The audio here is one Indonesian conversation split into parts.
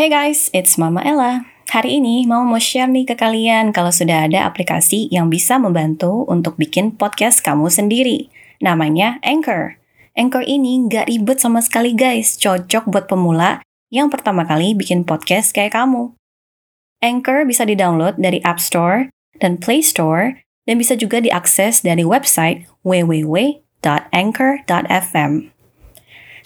Hey guys, it's Mama Ella. Hari ini mau mau share nih ke kalian kalau sudah ada aplikasi yang bisa membantu untuk bikin podcast kamu sendiri. Namanya Anchor. Anchor ini nggak ribet sama sekali guys, cocok buat pemula yang pertama kali bikin podcast kayak kamu. Anchor bisa di-download dari App Store dan Play Store dan bisa juga diakses dari website www.anchor.fm.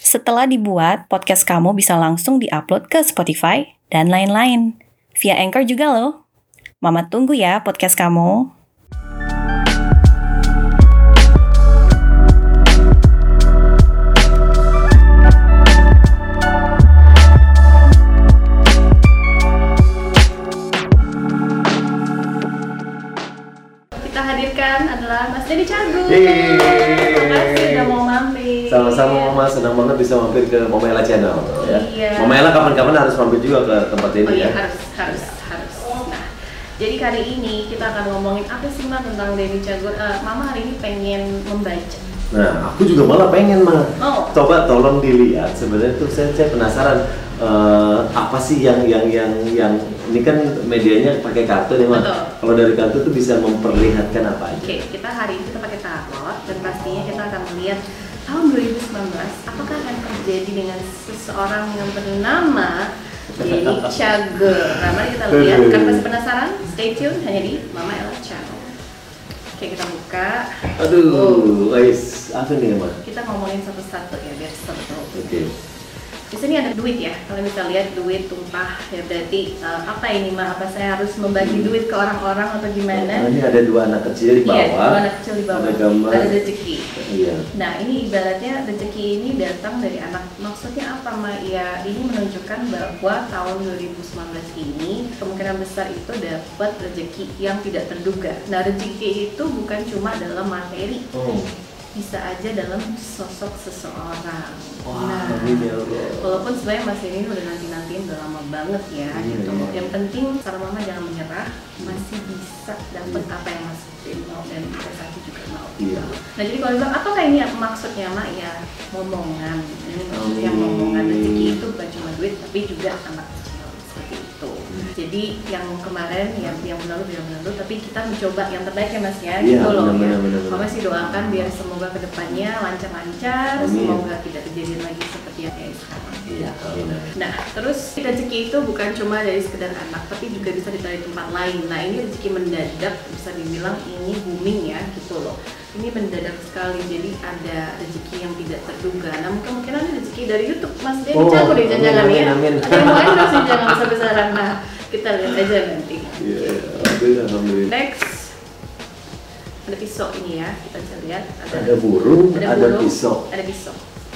Setelah dibuat, podcast kamu bisa langsung diupload ke Spotify dan lain-lain. Via Anchor juga loh. Mama tunggu ya podcast kamu. Senang banget bisa mampir ke Mama Ella Channel ya. Iya. Mama Ella kapan-kapan harus mampir juga ke tempat ini Oh iya ya. harus harus harus. Nah, jadi kali ini kita akan ngomongin apa sih Mbak tentang Denny Cagur. Eh, Mama hari ini pengen membaca. Nah, aku juga malah pengen mah. Oh. Coba tolong dilihat sebenarnya tuh saya, saya penasaran eh, apa sih yang yang yang yang ini kan medianya pakai kartu nih mah. Kalau dari kartu tuh bisa memperlihatkan apa aja. Oke, kita hari ini kita pakai tarot dan pastinya kita akan melihat tahun 2019 apakah akan terjadi dengan seseorang yang bernama Denny Cagur. Nah, mari kita lihat. Kan masih penasaran? Stay tune hanya di Mama Ella Channel. Oke, kita buka. Aduh, guys, apa nih Mama? kita ngomongin satu-satu ya biar seru. Oke. Di sini ada duit ya. Kalian bisa lihat duit tumpah ya berarti eh, apa ini mah? Apa saya harus membagi duit ke orang-orang atau Nah, gimana? ini ada dua anak kecil di bawah. Iya, dua anak kecil di bawah. Ada gambar. Ada rezeki. Iya. Nah, ini ibaratnya rezeki ini datang dari anak. Maksudnya apa, Ma? Ya, ini menunjukkan bahwa tahun 2019 ini kemungkinan besar itu dapat rezeki yang tidak terduga. Nah, rezeki itu bukan cuma dalam materi, Oh. Bisa aja dalam sosok seseorang. Wah, nah, ya. Walaupun sebenarnya Mas ini udah nanti-nantiin udah lama banget ya Iya, gitu. iya. Yang penting cara mama jangan menyerah, masih bisa dapet apa yang Mas mau dan investasi juga mau. Iya. Nah jadi kalau bilang apakah ini apa maksudnya mak ya ngomongan. Ini maksudnya Amin. ngomongan rezeki itu bukan cuma duit tapi juga anak. Jadi yang kemarin yang yang lalu yang lalu tapi kita mencoba yang terbaik ya Mas ya Iya, gitu loh benar, ya. Mama sih doakan biar semoga ke depannya lancar-lancar, semoga tidak kejadian lagi seperti yang kayak sekarang. Iya, amin. Nah, terus rezeki itu bukan cuma dari sekedar anak, tapi juga bisa dari tempat lain. Nah, ini rezeki mendadak, bisa dibilang ini booming ya, gitu loh. Ini mendadak sekali, jadi ada rezeki yang tidak terduga. Nah, mungkin mungkin ada rezeki dari YouTube, Mas Denny Oh, jago deh jangan-jangan amin, ya. amin. Ada yang mau endorse sih, jangan besar-besaran. Nah, kita lihat aja nanti. Iya. Alhamdulillah, alhamdulillah. Next, ada pisau ini ya, kita bisa lihat. Ada burung, ada, burung, pisau. Ada pisau.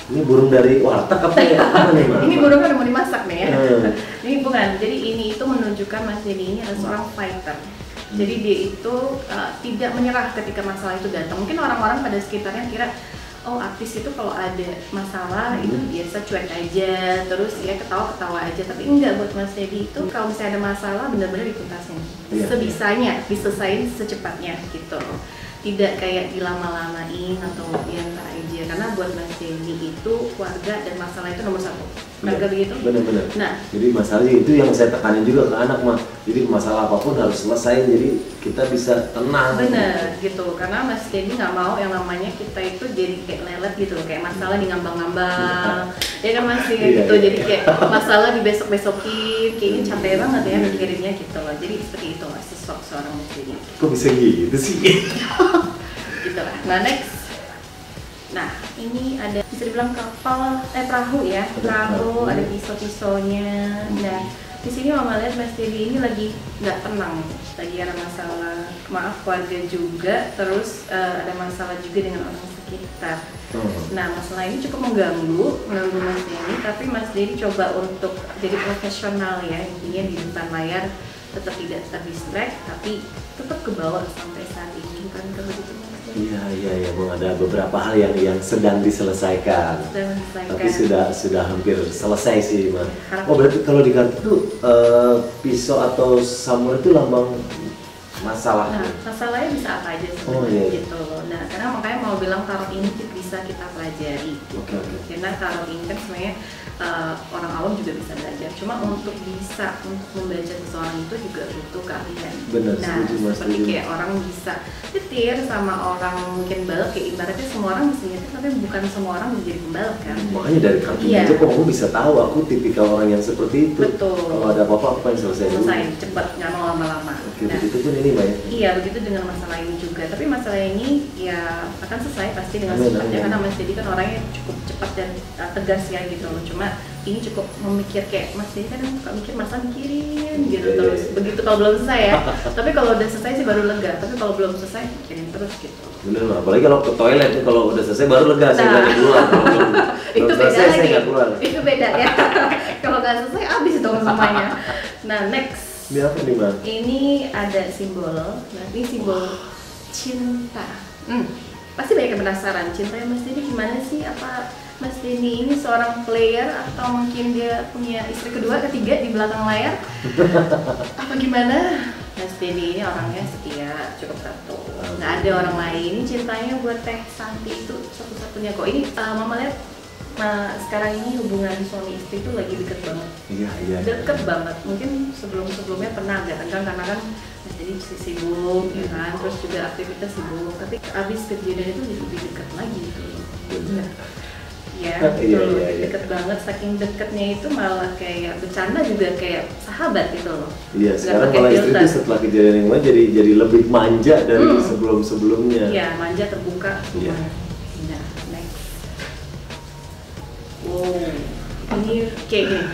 Ini burung dari warteg apa ya? Apa nih, Mak? Ini burung kan udah mau dimasak nih ya. Hmm. Ini bukan. Jadi ini itu menunjukkan Mas Denny ini adalah seorang fighter. Jadi dia itu uh, tidak menyerah ketika masalah itu datang. Mungkin orang-orang pada sekitarnya kira oh artis itu kalau ada masalah itu Hmm. biasa cuek aja, terus ya ketawa-ketawa aja. Tapi enggak buat Mas Denny itu kalau misalnya ada masalah benar-benar dituntasin. Iya. Sebisanya, diselesain secepatnya gitu. Tidak kayak dilama-lamain atau aja. Karena buat Mas Denny itu keluarga dan masalah itu nomor satu. Keluarga Iya, begitu? Benar-benar. Nah, Jadi masalahnya itu yang saya tekanin juga ke anak mah. Jadi masalah apa pun harus selesai. Jadi kita bisa tenang. Bener gitu, karena Mas Denny nggak mau yang namanya kita itu jadi kayak lelet gitu kayak masalah di ngambang-ngambang, ya kan masih Iya, gitu, iya. jadi kayak masalah di besok-besokin, kayaknya capek banget ya mikirinnya gitu loh, jadi seperti itu mas, sosok seorang Mas Denny, Kok bisa gitu sih? gitu lah. Nah next, nah ini ada bisa dibilang kapal, eh perahu ya, perahu, ada pisau-pisaunya, nah di sini mama lihat Mas Denny ini lagi nggak tenang, lagi ada masalah. Maaf keluarga juga, terus eh, ada masalah juga dengan orang sekitar. Oh. Nah masalah ini cukup mengganggu, mengganggu Mas Denny, tapi Mas Denny coba untuk jadi profesional ya, intinya di depan layar tetap tidak terdistract, tapi tetap ke bawah sampai saat ini, ke begitu. Iya, iya, iya. Bang ada beberapa hal yang yang sedang diselesaikan. Menyelesaikan. Tapi sudah sudah hampir selesai sih. Harap- Oh, berarti kalau di tuh eh, pisau atau samurai itu lambang masalahnya Nah, masalahnya bisa apa aja sebenarnya Oh, iya. gitu loh. Nah, karena makanya mau bilang tarot ini bisa kita pelajari. oke oke Karena tarot ini kan sebenarnya uh, orang awam juga bisa belajar. Cuma untuk bisa untuk membaca seseorang itu juga butuh keahlian. Benar, Nah, setuju, Mas, seperti setuju. kayak orang bisa nyetir sama orang mungkin balap kayak ibaratnya semua orang bisa nyetir tapi bukan semua orang menjadi pembalap kan. makanya dari kartu Iya. aja kok kamu bisa tahu aku tipikal orang yang seperti itu Betul. kalau ada apa-apa aku pengen selesai Selesai cepat nggak mau lama-lama. Nah, begitu pun ini mbak ya Iya begitu dengan masalah ini juga. Tapi masalah ini ya akan selesai pasti dengan cepatnya karena Mas Dedi kan orangnya cukup cepat dan uh, tegas ya gitu loh. Cuma ini cukup memikir kayak Mas kan suka mikir masa mikirin gitu Iya, iya, terus. iya. Begitu kalau belum selesai ya. Tapi kalau udah selesai sih baru lega. Tapi kalau belum selesai mikirin terus gitu. bener apalagi kalau ke toilet tuh kalau udah selesai baru lega saya Nah. nggak keluar itu beda selesai saya lagi. keluar Itu beda ya. kalau nggak selesai habis dong semuanya. Nah next. Ini apa nih mbak Ini ada simbol, nah ini simbol cinta. Hmm, pasti banyak yang penasaran, cintanya Mas Denny gimana sih? Apa Mas Denny ini seorang player atau mungkin dia punya istri kedua, ketiga di belakang layar? Apa gimana? Mas Denny ini orangnya setia, cukup satu. Nggak ada orang lain, cintanya buat Teh Santi itu satu-satunya kok. Ini uh, Mama lihat Nah, sekarang ini hubungan suami istri itu lagi deket banget. Iya iya. Deket banget. Mungkin sebelum sebelumnya pernah agak tegang karena kan Mas jadi sibuk ya kan? Terus juga aktivitas sibuk. Tapi abis kejadian itu jadi lebih deket lagi gitu. Benar. ya Iya, betul iya, iya. deket banget. Saking deketnya itu malah kayak bercanda juga kayak sahabat gitu loh. Iya, sekarang malah istri itu setelah kejadian yang lain jadi jadi lebih manja dari Hmm. sebelum-sebelumnya. iya manja terbuka. Iya. Wow ini kayak gini.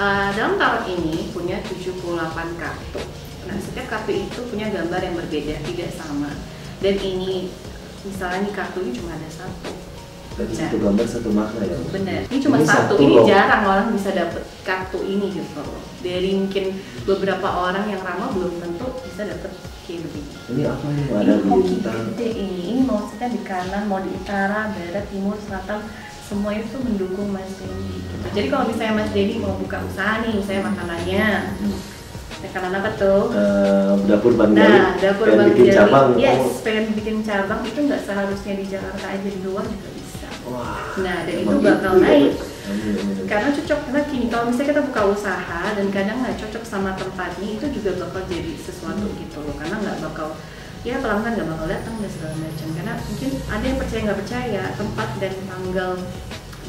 Uh, dalam tarot ini punya 78 kartu. Nah setiap kartu itu punya gambar yang berbeda tidak sama. Dan ini misalnya nih kartu ini cuma ada satu. Satu gambar satu makna ya. benar. Ini cuma Ini satu, satu ini loh. jarang orang bisa dapet kartu ini gitu. Loh dari mungkin beberapa orang yang ramah belum tentu bisa dapet kayak begini. Ini apa nih? Mbak? ini Ada hoki gede ini. Ini maksudnya di kanan mau di utara barat timur selatan semua itu mendukung Mas Denny gitu. jadi kalau misalnya Mas Denny mau buka usaha nih misalnya makanannya makanan apa tuh Eh, dapur Bang. Nah, dapur pengen Bang bikin Jali. cabang. Yes, kamu- pengen bikin cabang itu nggak seharusnya di Jakarta aja di luar juga bisa. Wah. Nah, dan itu bakal gitu ya, naik. Karena cocok, gini, kalau misalnya kita buka usaha dan kadang nggak cocok sama tempatnya, itu juga bakal jadi sesuatu gitu loh. Karena nggak bakal, ya pelanggan nggak bakal datang dan segala macam. Karena mungkin ada yang percaya nggak percaya, tempat dan tanggal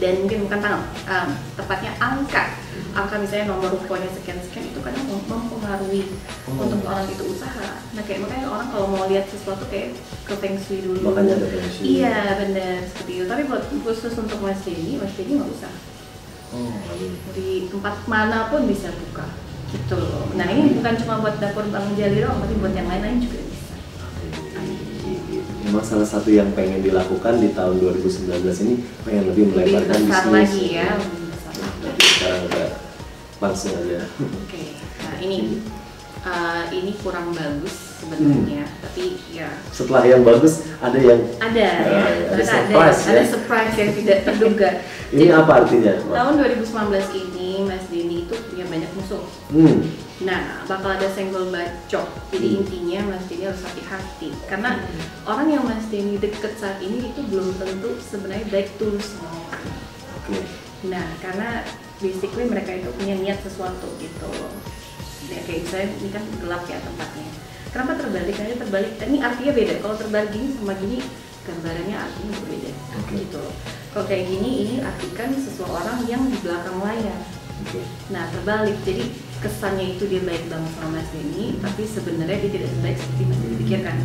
dan mungkin bukan tanggal, um, tepatnya angka. Angka misalnya nomor rukonya sekian-sekian itu kadang mem- mempengaruhi Oh. untuk orang itu usaha. Nah kayak makanya orang kalau mau lihat sesuatu kayak ke feng shui dulu. Makanya ada feng shui. Iya benar seperti itu. Tapi buat khusus untuk Mas Denny, Mas Denny nggak usah Oh, di tempat mana pun bisa buka gitu loh. Nah ini bukan cuma buat dapur Bang Jali doang, tapi buat yang lain-lain juga bisa. Memang salah satu yang pengen dilakukan di tahun 2019 ini pengen lebih Lebih melebarkan besar bisnis. lagi ya, lebih. Jadi sekarang udah langsung aja. Oke, nah ini uh, ini kurang bagus sebenarnya, Hmm. tapi ya Setelah yang bagus ada yang ada ya, Ya, ada ternyata surprise ada, ya. ada surprise yang tidak terduga. ini Jadi, apa artinya? Tahun 2019 ini Mas Denny itu punya banyak musuh. Hmm. Nah, bakal ada senggol bacok. Jadi Hmm. intinya Mas Denny harus hati-hati karena orang yang Mas Denny deket saat ini itu belum tentu sebenarnya baik tulus. Oke. Nah, karena basically mereka itu punya niat sesuatu gitu. Ya kayak misalnya ini kan gelap ya tempatnya. Kenapa terbalik? Karena terbalik. Ini artinya beda. Kalau terbalik gini sama gini gambarannya artinya berbeda. Oke. Gitu. loh. Kalau kayak gini ini artikan seseorang yang di belakang layar. Oke. Nah terbalik, jadi kesannya itu dia baik banget sama Mas Denny, tapi sebenarnya dia tidak sebaik seperti Mas Denny pikirkan.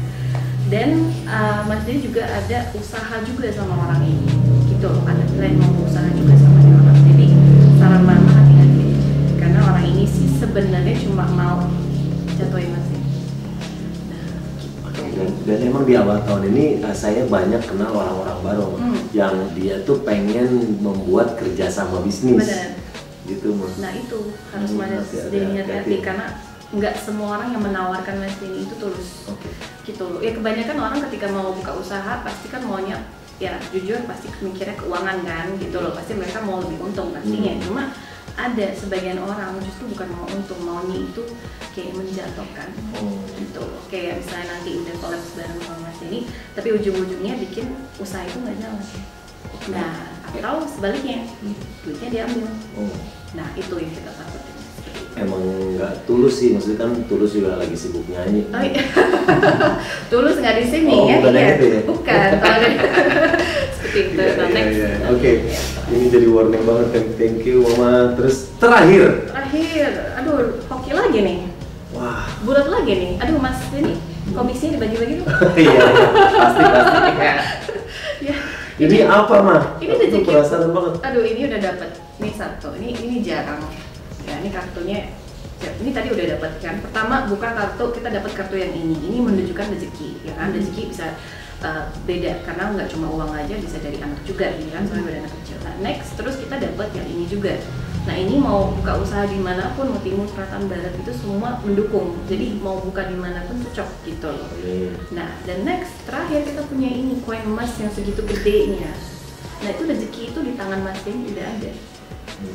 Dan uh, Mas Denny juga ada usaha juga sama orang ini, gitu loh. Ada plan mau usaha juga sama dia orang. Jadi saran mama hati-hati, karena orang ini sih sebenarnya cuma mau jatuhin Mas Denny. Dan, dan emang di awal tahun ini eh, saya banyak kenal orang-orang baru Hmm. yang dia tuh pengen membuat kerjasama bisnis. Benar. Gitu mas. Nah itu harus Hmm, hati-hati, Denny hati-hati. karena nggak semua orang yang menawarkan Mas Denny itu tulus. Oke. gitu loh ya kebanyakan orang ketika mau buka usaha pasti kan maunya ya jujur pasti mikirnya keuangan kan gitu loh pasti mereka mau lebih untung pastinya Hmm. cuma ada sebagian orang justru bukan mau untung maunya itu kayak menjatuhkan Oh. gitu kayak misalnya nanti udah kolaps bareng sama mas ini tapi ujung-ujungnya bikin usaha itu nggak jalan nah atau sebaliknya duitnya diambil Oh. nah itu yang kita takutin. Emang nggak tulus sih, maksudnya kan tulus juga lagi sibuk nyanyi. Oh iya. Tulus nggak di sini Oh, ya? bukan iya. itu ya? Bukan. Seperti itu. Nah, iya, next. iya. Oke, ini jadi warning banget. Thank, thank you, Mama. Terus terakhir, Terakhir, aduh, hoki lagi nih. wah, Bulat lagi nih. Aduh, Mas ini komisinya dibagi-bagi tuh. iya, pasti pasti. Ini apa, mah? Ini rezeki. penasaran banget. Aduh, ini udah dapat. Ini satu. Ini ini jarang. Ya, ini kartunya. ya, Ini tadi udah dapat kan. Pertama buka kartu, kita dapat kartu yang ini. Ini menunjukkan rezeki, ya kan? Rezeki bisa uh, beda karena nggak cuma uang aja bisa dari anak juga ini kan soalnya dari anak kecil. Nah, next terus kita dapat yang ini juga. Nah ini mau buka usaha di mana pun mau timur selatan barat itu semua mendukung. Jadi mau buka di mana pun cocok gitu loh. Ini. Nah, dan next terakhir kita punya ini koin emas yang segitu gedenya. Nah, itu rezeki itu di tangan Mas Denny udah ada.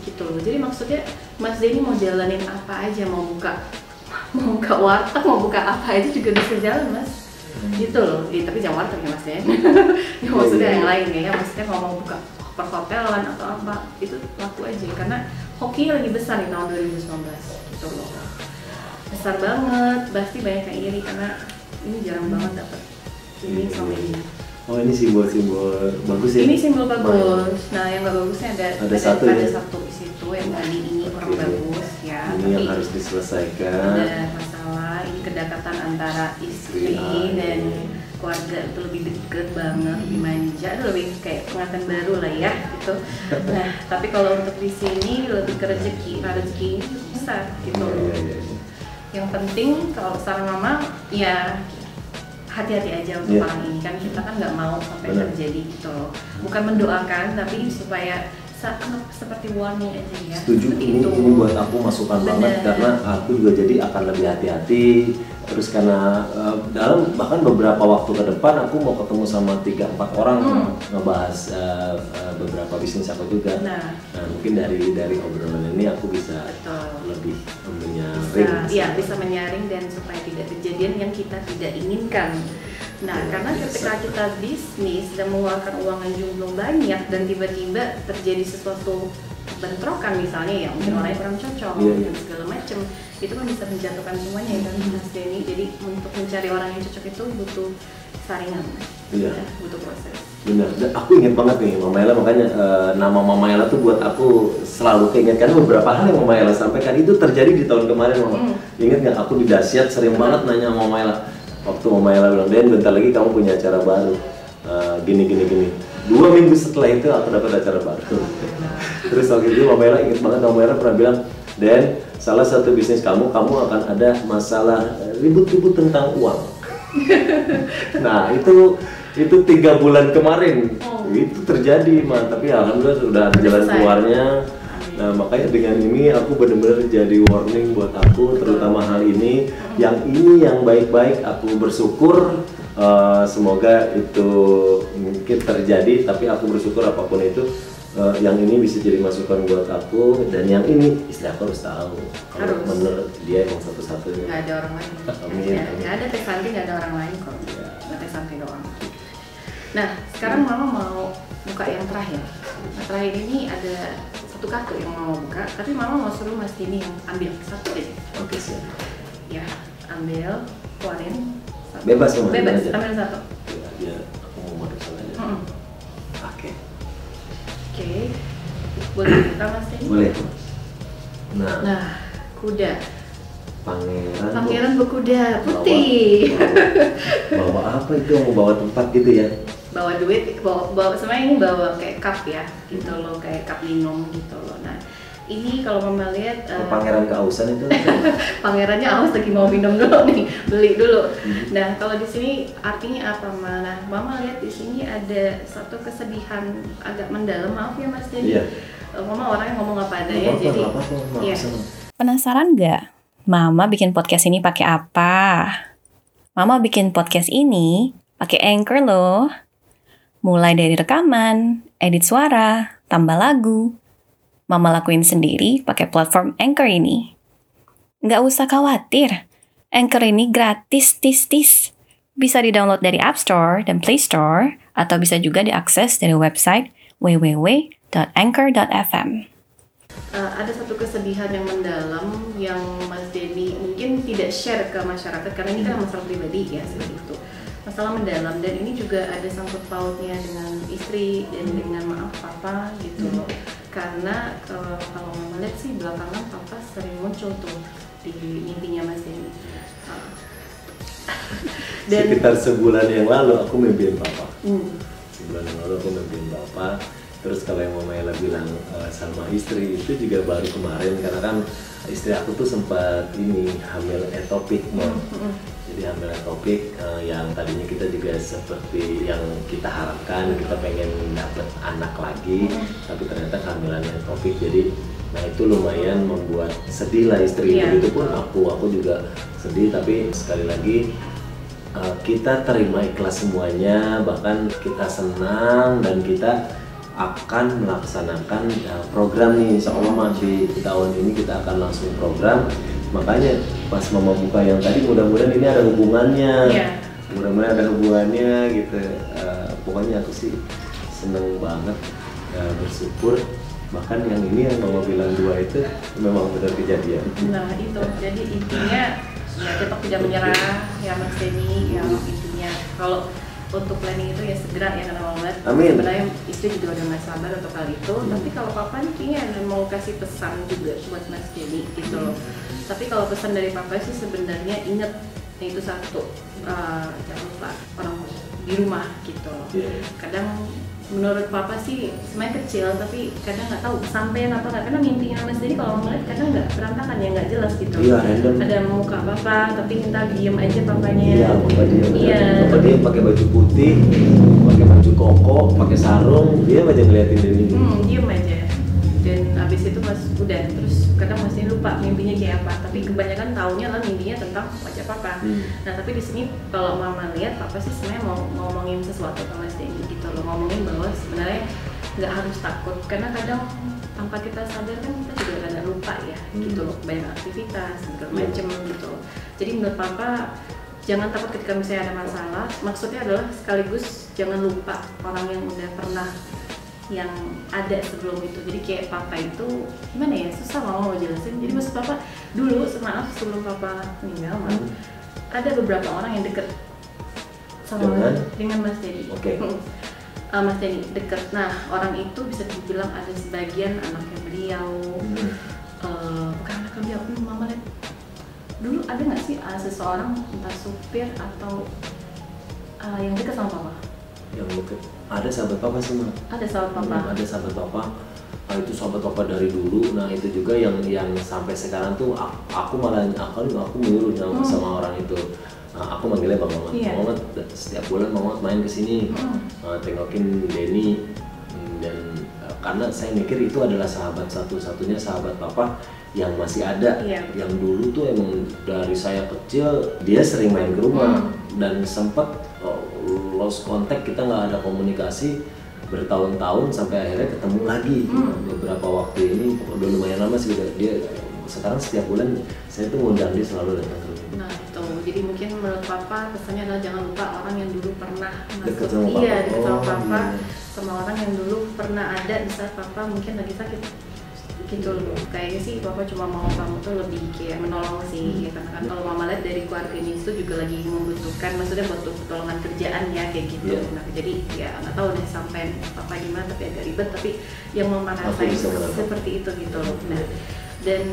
Gitu loh. Jadi maksudnya Mas Denny mau jalanin apa aja, mau buka mau buka warteg, mau buka apa aja juga bisa jalan, Mas. Gitu loh. Eh, tapi jangan warteg ya, Mas ya. ya maksudnya yang lain ya. Maksudnya kalau mau buka perhotelan atau apa, itu laku aja karena hoki lagi besar di tahun 2019 gitu loh besar banget pasti banyak yang iri karena ini jarang banget dapet ini Iya, sama iya. ini Oh ini simbol-simbol bagus ya? ini simbol bagus nah yang gak bagusnya ada Ada satu ada ya? satu di situ yang tadi ini kurang Oke. bagus ya Ini tapi yang harus diselesaikan. ada masalah ini kedekatan antara istri Istri, ah, dan iya. Keluarga itu lebih deket banget lebih manja itu lebih kayak pengantin baru lah ya gitu nah tapi kalau untuk di sini lebih ke rezeki nah rezeki besar gitu Iya, iya, iya. yang penting kalau saran mama ya hati-hati aja untuk orang ini kan kita kan nggak mau sampai Benar. terjadi gitu loh bukan mendoakan tapi supaya anggap seperti warning aja ya Setuju, ini, itu. ini buat aku masukan banget Benar. karena aku juga jadi akan lebih hati-hati terus karena eh, dalam bahkan beberapa waktu ke depan aku mau ketemu sama tiga empat orang Hmm. ngebahas eh, eh, beberapa bisnis aku juga Nah. nah mungkin dari dari obrolan ini aku bisa Betul. lebih menyaring bisa iya bisa menyaring dan supaya tidak kejadian yang kita tidak inginkan nah Iya, karena biasa. ketika kita bisnis dan mengeluarkan uang yang jumlah banyak dan tiba-tiba terjadi sesuatu bentrokan misalnya ya mungkin orangnya kurang cocok Iya, iya. dan segala macem itu kan bisa menjatuhkan semuanya ya kan Mas Denny jadi untuk mencari orang yang cocok itu butuh saringan Iya. ya, butuh proses Benar, dan aku ingat banget nih Mama Ella makanya eh, nama Mama Ella tuh buat aku selalu keinget karena beberapa hal yang Mama Ella sampaikan itu terjadi di tahun kemarin Mama. Hmm. Ingat nggak aku di Dasyat sering banget nanya Mama Ella waktu Mama Ella bilang Den bentar lagi kamu punya acara baru Eh, gini gini gini. Dua minggu setelah itu aku dapat acara baru. Terus waktu itu Mama Ella inget banget Mama Ella pernah bilang Den salah satu bisnis kamu kamu akan ada masalah eh, ribut-ribut tentang uang. nah itu itu tiga bulan kemarin. Oh. itu terjadi mah tapi alhamdulillah sudah ada jalan keluarnya. Nah makanya dengan ini aku benar-benar jadi warning buat aku terutama hal ini. Yang ini yang baik-baik aku bersyukur eh, semoga itu mungkin terjadi tapi aku bersyukur apa pun itu eh, yang ini bisa jadi masukan buat aku dan yang ini istri aku harus tahu. Kalau Harus. menurut dia yang satu-satunya. Nggak ada orang lain. Amin, Ya, amin. nggak ada teh santi nggak ada orang lain kok. Iya. nggak teh santi doang. Nah sekarang mama mau buka yang terakhir. Nah terakhir ini ada satu kartu yang mama buka tapi mama mau suruh mas Dini yang ambil. Satu aja oke siap. Ya ambil keluarin. Bebas, Mama, bebas aja. ambil satu. Ya, biar aku mau aja Mm-mm. oke. Oke. Boleh buka mas Dini boleh nah, nah kuda. Pangeran pangeran berkuda putih. bawa, bawa apa itu mau bawa tempat gitu ya? Bawa duit bawa, bawa sebenarnya ini bawa kayak cup ya gitu loh kayak cup minum gitu loh. Nah ini kalau mama lihat eh, Oh, pangeran keausan itu pangerannya awas lagi mau minum dulu nih beli dulu Mhm. nah kalau di sini artinya apa Ma? nah mama lihat di sini ada satu kesedihan agak mendalam maaf ya mas Denny Iya. Eh, mama orangnya ngomong apa adanya apa-apa, jadi apa-apa, maaf iya. sama. penasaran nggak mama bikin podcast ini pakai apa mama bikin podcast ini pakai anchor loh mulai dari rekaman edit suara tambah lagu Mama lakuin sendiri pakai platform Anchor ini. Nggak usah khawatir, Anchor ini gratis tis-tis. Bisa di-download dari App Store dan Play Store, atau bisa juga diakses dari website www.anchor.fm. Uh, ada satu kesedihan yang mendalam yang Mas Denny mungkin tidak share ke masyarakat karena ini kan masalah pribadi ya masalah mendalam. Dan ini juga ada sangkut pautnya dengan istri dan dengan maaf papa gitu loh. Karena uh, kalau mama lihat sih belakangan papa sering muncul tuh di mimpinya Mas Denny. Uh, dan sekitar sebulan yang lalu aku mimpiin papa. Hmm. sebulan yang lalu aku mimpiin papa. Terus kalau yang Mama Ella bilang uh, sama istri itu juga baru kemarin. Karena kan istri aku tuh sempat ini hamil etopik mm -hmm. Jadi hamil etopik uh, yang tadinya kita juga seperti yang kita harapkan kita pengen dapet anak lagi mm -hmm. tapi ternyata kehamilan etopik jadi nah itu lumayan membuat sedih lah istri yeah. itu pun aku aku juga sedih tapi sekali lagi uh, kita terima ikhlas semuanya bahkan kita senang dan kita akan melaksanakan uh, program nih insya Allah di, di tahun ini kita akan langsung program makanya pas mama buka yang tadi mudah-mudahan ini ada hubungannya. Yeah. mudah-mudahan ada hubungannya gitu. Uh, pokoknya aku sih seneng banget uh, bersyukur. Bahkan yang ini yang mama bilang dua itu memang benar kejadian. Nah itu. Jadi intinya ya tetap tidak menyerah ya Mas Denny yang intinya. Kalau untuk planning itu ya segera ya karena banget. Amin. Sebenarnya istri juga udah nggak sabar untuk hal itu. Hmm. Tapi kalau papa nih kayaknya mau kasih pesan juga buat Mas Jenny gitu loh. Hmm. Tapi kalau pesan dari papa sih sebenarnya inget itu satu uh, jangan lupa orang di rumah gitu loh. Yeah. Kadang menurut papa sih semuanya kecil tapi kadang nggak tahu sampai apa nggak? Karena mimpinya mas jadi kalau ngeliat kadang nggak berantakan ya nggak jelas gitu. Iya random. Ada muka papa tapi kita diem aja papanya. Iya papa diem. Iya. Papa diem pakai baju putih pakai baju koko pakai sarung dia aja ngeliatin diri hmm, diem aja mas udah terus kadang masih lupa mimpinya kayak apa. Tapi kebanyakan tahunya lah mimpinya tentang wajah papa. Hmm. nah tapi di sini kalau mama lihat papa sih sebenarnya mau ngomongin sesuatu ke mas Denny gitu loh. Ngomongin bahwa sebenarnya nggak harus takut. Karena kadang tanpa kita sadar kan kita juga ada lupa ya hmm. gitu loh. Banyak aktivitas segala hmm. macem gitu jadi menurut papa jangan takut ketika misalnya ada masalah. Maksudnya adalah sekaligus jangan lupa orang yang udah pernah yang ada sebelum itu. Jadi kayak papa itu gimana ya susah mau mau jelasin. Jadi maksud papa dulu maaf sebelum papa meninggal hmm. ada beberapa orang yang deket sama dengan, dengan Mas Dedi okay. uh, Mas Dedi deket. Nah orang itu bisa dibilang ada sebagian anaknya beliau. Hmm. uh, bukan anak beliau hmm, mama lihat dulu ada nggak sih uh, seseorang entah supir atau uh, yang dekat sama papa? Yang dekat ada sahabat papa sih mah ada sahabat papa hmm, ada sahabat papa nah, itu sahabat papa dari dulu nah itu juga yang yang sampai sekarang tuh aku, aku malah aku aku nyuruh sama, hmm. sama orang itu nah, aku manggilnya bang Mamat yeah. Mamat setiap bulan bang Mamat main ke sini hmm. nah, tengokin Denny hmm, dan uh, karena saya mikir itu adalah sahabat satu-satunya sahabat papa yang masih ada yeah. yang dulu tuh emang dari saya kecil dia sering main ke rumah hmm. dan sempat lost contact kita nggak ada komunikasi bertahun-tahun sampai akhirnya ketemu lagi hmm. beberapa waktu ini udah lumayan lama sih dia sekarang setiap bulan saya tuh ngundang dia selalu datang ke rumah. Nah itu jadi mungkin menurut papa pesannya adalah jangan lupa orang yang dulu pernah dekat sama papa. Iya dekat sama oh, papa iya. sama orang yang dulu pernah ada di saat papa mungkin lagi sakit gitu loh. Kayaknya sih papa cuma mau kamu tuh lebih kayak menolong sih hmm. ya karena kan kalau mama lihat dari keluarga ini itu juga lagi membutuhkan maksudnya butuh pertolongan kerjaan ya kayak gitu. Yeah. nah jadi ya nggak tahu deh sampai papa gimana tapi agak ribet tapi yang mau merasain seperti itu gitu loh. Nah dan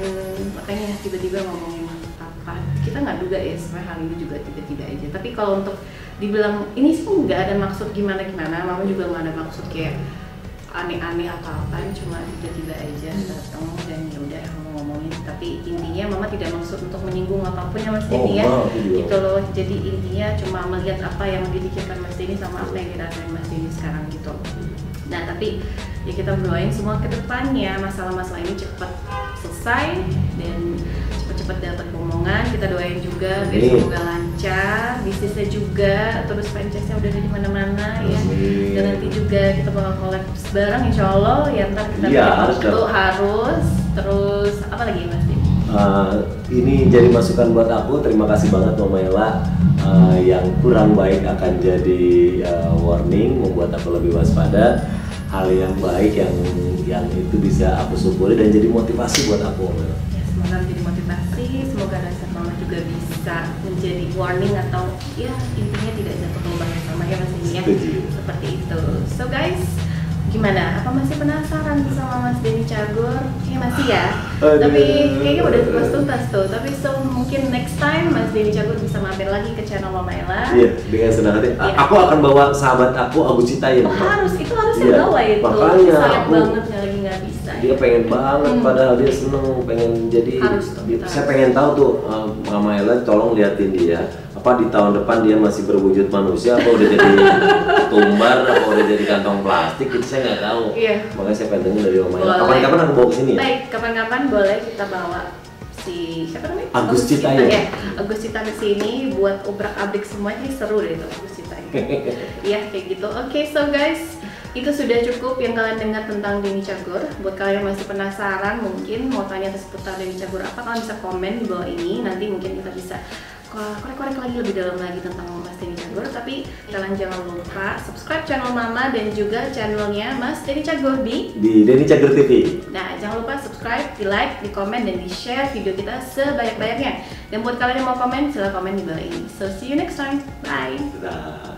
makanya tiba-tiba ngomongin apa kita nggak duga ya sebenarnya hal ini juga tiba-tiba aja. Tapi kalau untuk dibilang ini sih nggak ada maksud gimana gimana mama juga nggak ada maksud kayak aneh-aneh atau apa cuma tiba-tiba aja datang dan ya udah mau ngomongin. Tapi intinya mama tidak maksud untuk menyinggung apa pun ya mas Denny oh, ya. gitu loh. Jadi intinya cuma melihat apa yang dipikirkan mas Denny sama apa yang dirasain mas Denny sekarang gitu. Nah tapi ya kita berdoain semua ke depannya. Masalah-masalah ini cepat selesai dan cepat-cepat dapat omongan kita doain juga biar semoga lancar bisnisnya juga, terus franchise-nya udah ada di mana-mana ya. Dan nanti juga kita bakal collab bareng insya Allah ya ntar kita bikin harus waktu, harus. Terus apa lagi Mas? Uh, ini jadi masukan buat aku. Terima kasih banget Mama Ella. Uh, yang kurang baik akan jadi uh, warning, membuat aku lebih waspada. Hal yang baik yang yang itu bisa aku syukuri dan jadi motivasi buat aku. Mama Ella. Ya, semoga menjadi motivasi, semoga rasa mama juga bisa menjadi warning atau ya intinya tidak jatuh ke lubang yang sama ya Mas ya. Seperti itu. So guys, gimana? Apa masih penasaran sama Mas Denny Cagur? Kayaknya masih ya. Aduh. Tapi kayaknya udah tuntas tuntas tuh. Tapi so mungkin next time Mas Denny Cagur bisa mampir lagi ke channel Mama Ella. Iya, dengan senang hati. A- Iya. Aku akan bawa sahabat aku Agus Citayin. Oh, harus, itu harus Iya, yang bawa itu. makanya Sayang aku- banget nggak bisa. Dia pengen banget, Hmm. padahal dia seneng, pengen jadi. Harus tuh, dia- saya pengen tahu tuh, uh, Mama Ella, tolong liatin dia. Apa di tahun depan dia masih berwujud manusia, apa udah jadi tumbar, apa udah jadi kantong plastik? Itu saya nggak tahu. Iya. Makanya saya pengen tanya dari Mama Ella. Kapan-kapan aku bawa ke sini ya. Baik, kapan-kapan boleh kita bawa si siapa namanya? Agus Cita ya? ya. Agus Cita ke sini buat obrak abrik semuanya seru deh itu Agus Cita. Iya kayak gitu. Oke, so guys, itu sudah cukup yang kalian dengar tentang Denny Cagur. Buat kalian yang masih penasaran, mungkin mau tanya seputar Denny Cagur apa, kalian bisa komen di bawah ini. Nanti mungkin kita bisa korek-korek lagi lebih dalam lagi tentang Mas Denny Cagur. Tapi kalian jangan lupa subscribe channel Mama dan juga channelnya Mas Denny Cagur di Di Denny Cager TV. Nah, jangan lupa subscribe, di like, di komen, dan di share video kita sebanyak-banyaknya. Dan buat kalian yang mau komen, silahkan komen di bawah ini. So, see you next time. Bye. Dadah.